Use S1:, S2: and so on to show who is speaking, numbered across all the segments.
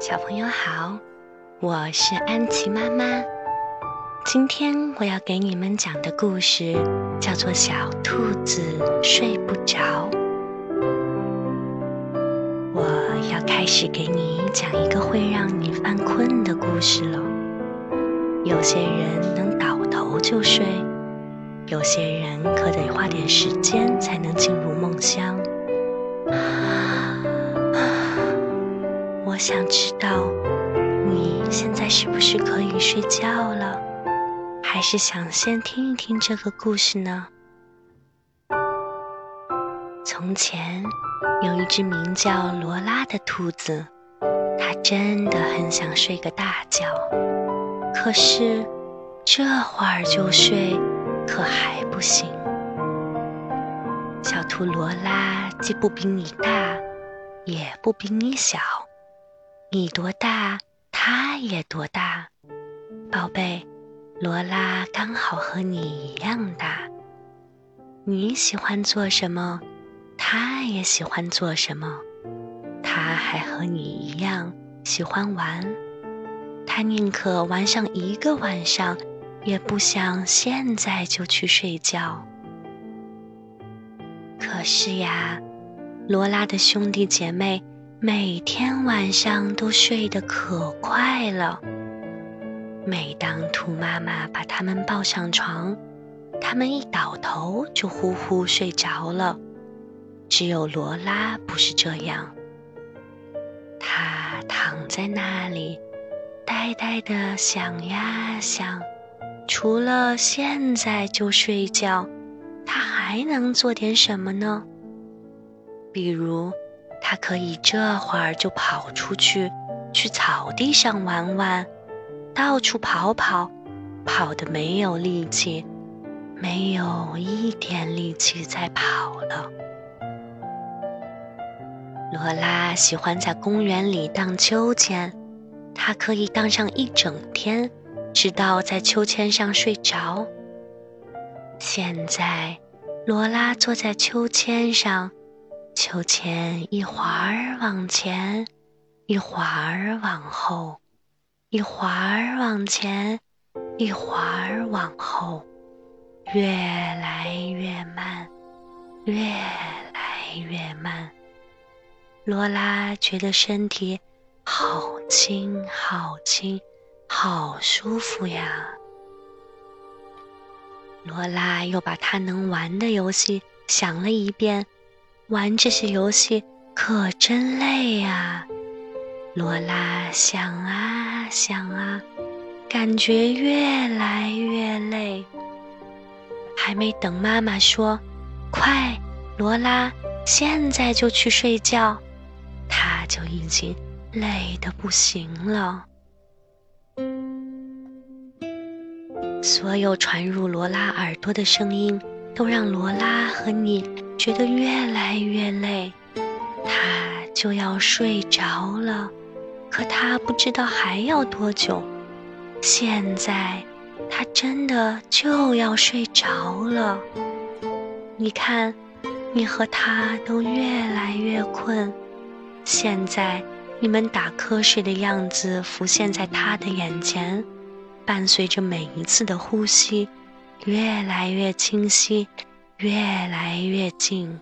S1: 小朋友好，我是安琪妈妈。今天我要给你们讲的故事叫做《小兔子睡不着》。我要开始给你讲一个会让你犯困的故事了。有些人能倒头就睡，有些人可得花点时间才能进入梦乡。想知道你现在是不是可以睡觉了，还是想先听一听这个故事呢？从前有一只名叫罗拉的兔子，它真的很想睡个大觉，可是这会儿就睡可还不行。小兔罗拉既不比你大，也不比你小。你多大，他也多大，宝贝，罗拉刚好和你一样大。你喜欢做什么，他也喜欢做什么。他还和你一样喜欢玩，他宁可玩上一个晚上，也不想现在就去睡觉。可是呀，罗拉的兄弟姐妹。每天晚上都睡得可快了。每当兔妈妈把它们抱上床，它们一倒头就呼呼睡着了。只有罗拉不是这样，它躺在那里，呆呆的想呀想，除了现在就睡觉，它还能做点什么呢？比如。它可以这会儿就跑出去，去草地上玩玩，到处跑跑，跑得没有力气，没有一点力气再跑了。罗拉喜欢在公园里荡秋千，它可以荡上一整天，直到在秋千上睡着。现在，罗拉坐在秋千上。秋千一会儿往前，一会儿往后，一会儿往前，一会儿往后，越来越慢，越来越慢。罗拉觉得身体好轻，好轻，好舒服呀。罗拉又把她能玩的游戏想了一遍。玩这些游戏可真累呀！罗拉想啊想啊，感觉越来越累。还没等妈妈说“快，罗拉，现在就去睡觉”，她就已经累得不行了。所有传入罗拉耳朵的声音，都让罗拉和你。觉得越来越累，他就要睡着了，可他不知道还要多久。现在，他真的就要睡着了。你看，你和他都越来越困。现在，你们打瞌睡的样子浮现在他的眼前，伴随着每一次的呼吸，越来越清晰。越来越近。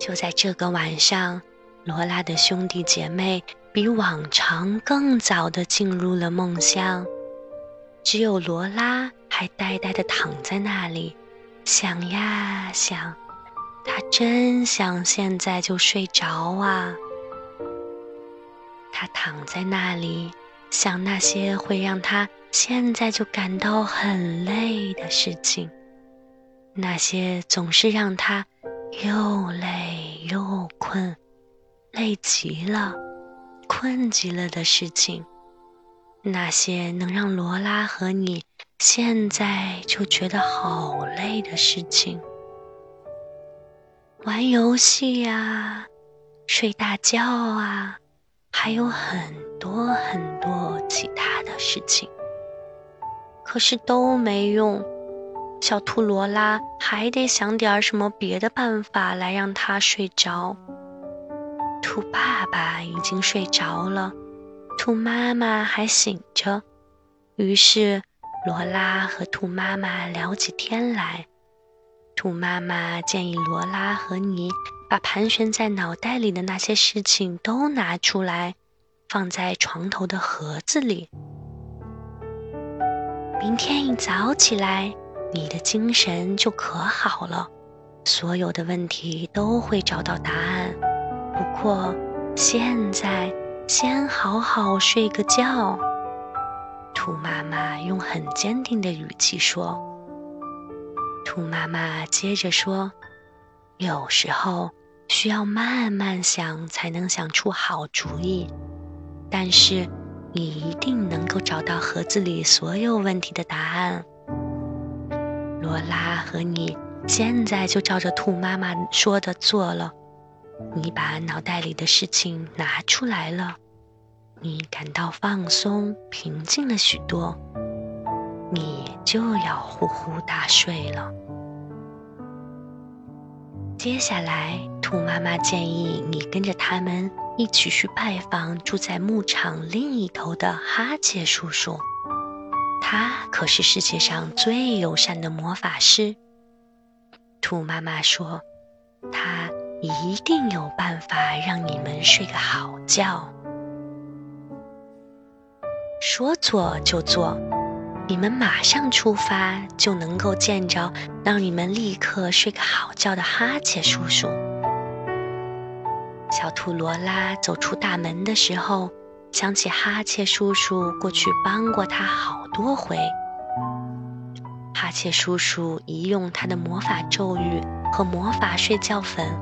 S1: 就在这个晚上，罗拉的兄弟姐妹比往常更早的进入了梦乡，只有罗拉还呆呆的躺在那里，想呀想，他真想现在就睡着啊。他躺在那里，想那些会让他。现在就感到很累的事情，那些总是让他又累又困、累极了、困极了的事情，那些能让罗拉和你现在就觉得好累的事情，玩游戏呀、睡大觉啊，还有很多很多其他的事情。可是都没用，小兔罗拉还得想点什么别的办法来让它睡着。兔兔爸爸已经睡着了，兔妈妈还醒着。于是，罗拉和兔妈妈聊起天来。兔妈妈建议罗拉和你把盘旋在脑袋里的那些事情都拿出来，放在床头的盒子里。明天一早起来，你的精神就可好了，所有的问题都会找到答案。不过，现在先好好睡个觉。兔妈妈用很坚定的语气说。兔妈妈接着说：“有时候需要慢慢想才能想出好主意，但是你一定能够找到盒子里所有问题的答案。”罗拉和你现在就照着兔妈妈说的做了。你把脑袋里的事情拿出来了，你感到放松、平静了许多，你就要呼呼大睡了。接下来，兔妈妈建议你跟着他们一起去拜访住在牧场另一头的哈切叔叔。他可是世界上最友善的魔法师。兔妈妈说：“他一定有办法让你们睡个好觉。”说做就做。你们马上出发，就能够见着让你们立刻睡个好觉的哈切叔叔。小兔罗拉走出大门的时候，想起哈切叔叔过去帮过他好多回。哈切叔叔一用他的魔法咒语和魔法睡觉粉，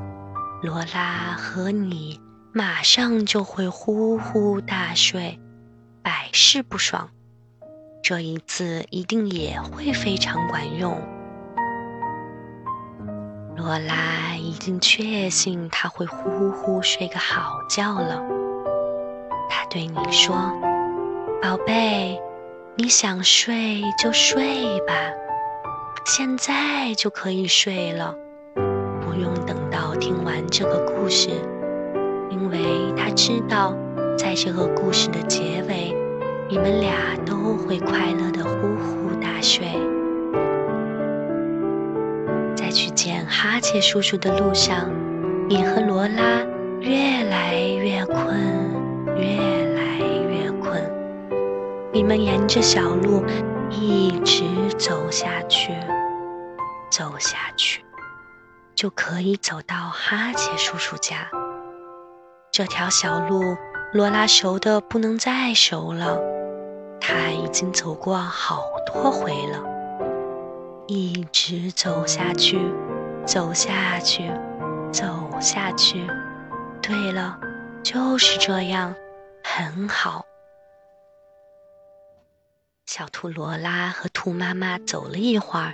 S1: 罗拉和你马上就会呼呼大睡，百试不爽。这一次一定也会非常管用。罗拉已经确信他会呼呼呼睡个好觉了。他对你说：“宝贝，你想睡就睡吧，现在就可以睡了，不用等到听完这个故事，因为他知道，在这个故事的结尾。”你们俩都会快乐的呼呼大睡。在去见哈切叔叔的路上，你和罗拉越来越困，越来越困。你们沿着小路一直走下去，走下去，就可以走到哈切叔叔家。这条小路，罗拉熟的不能再熟了。他已经走过好多回了，一直走下去，走下去，走下去。对了，就是这样，很好。小兔罗拉和兔妈妈走了一会儿。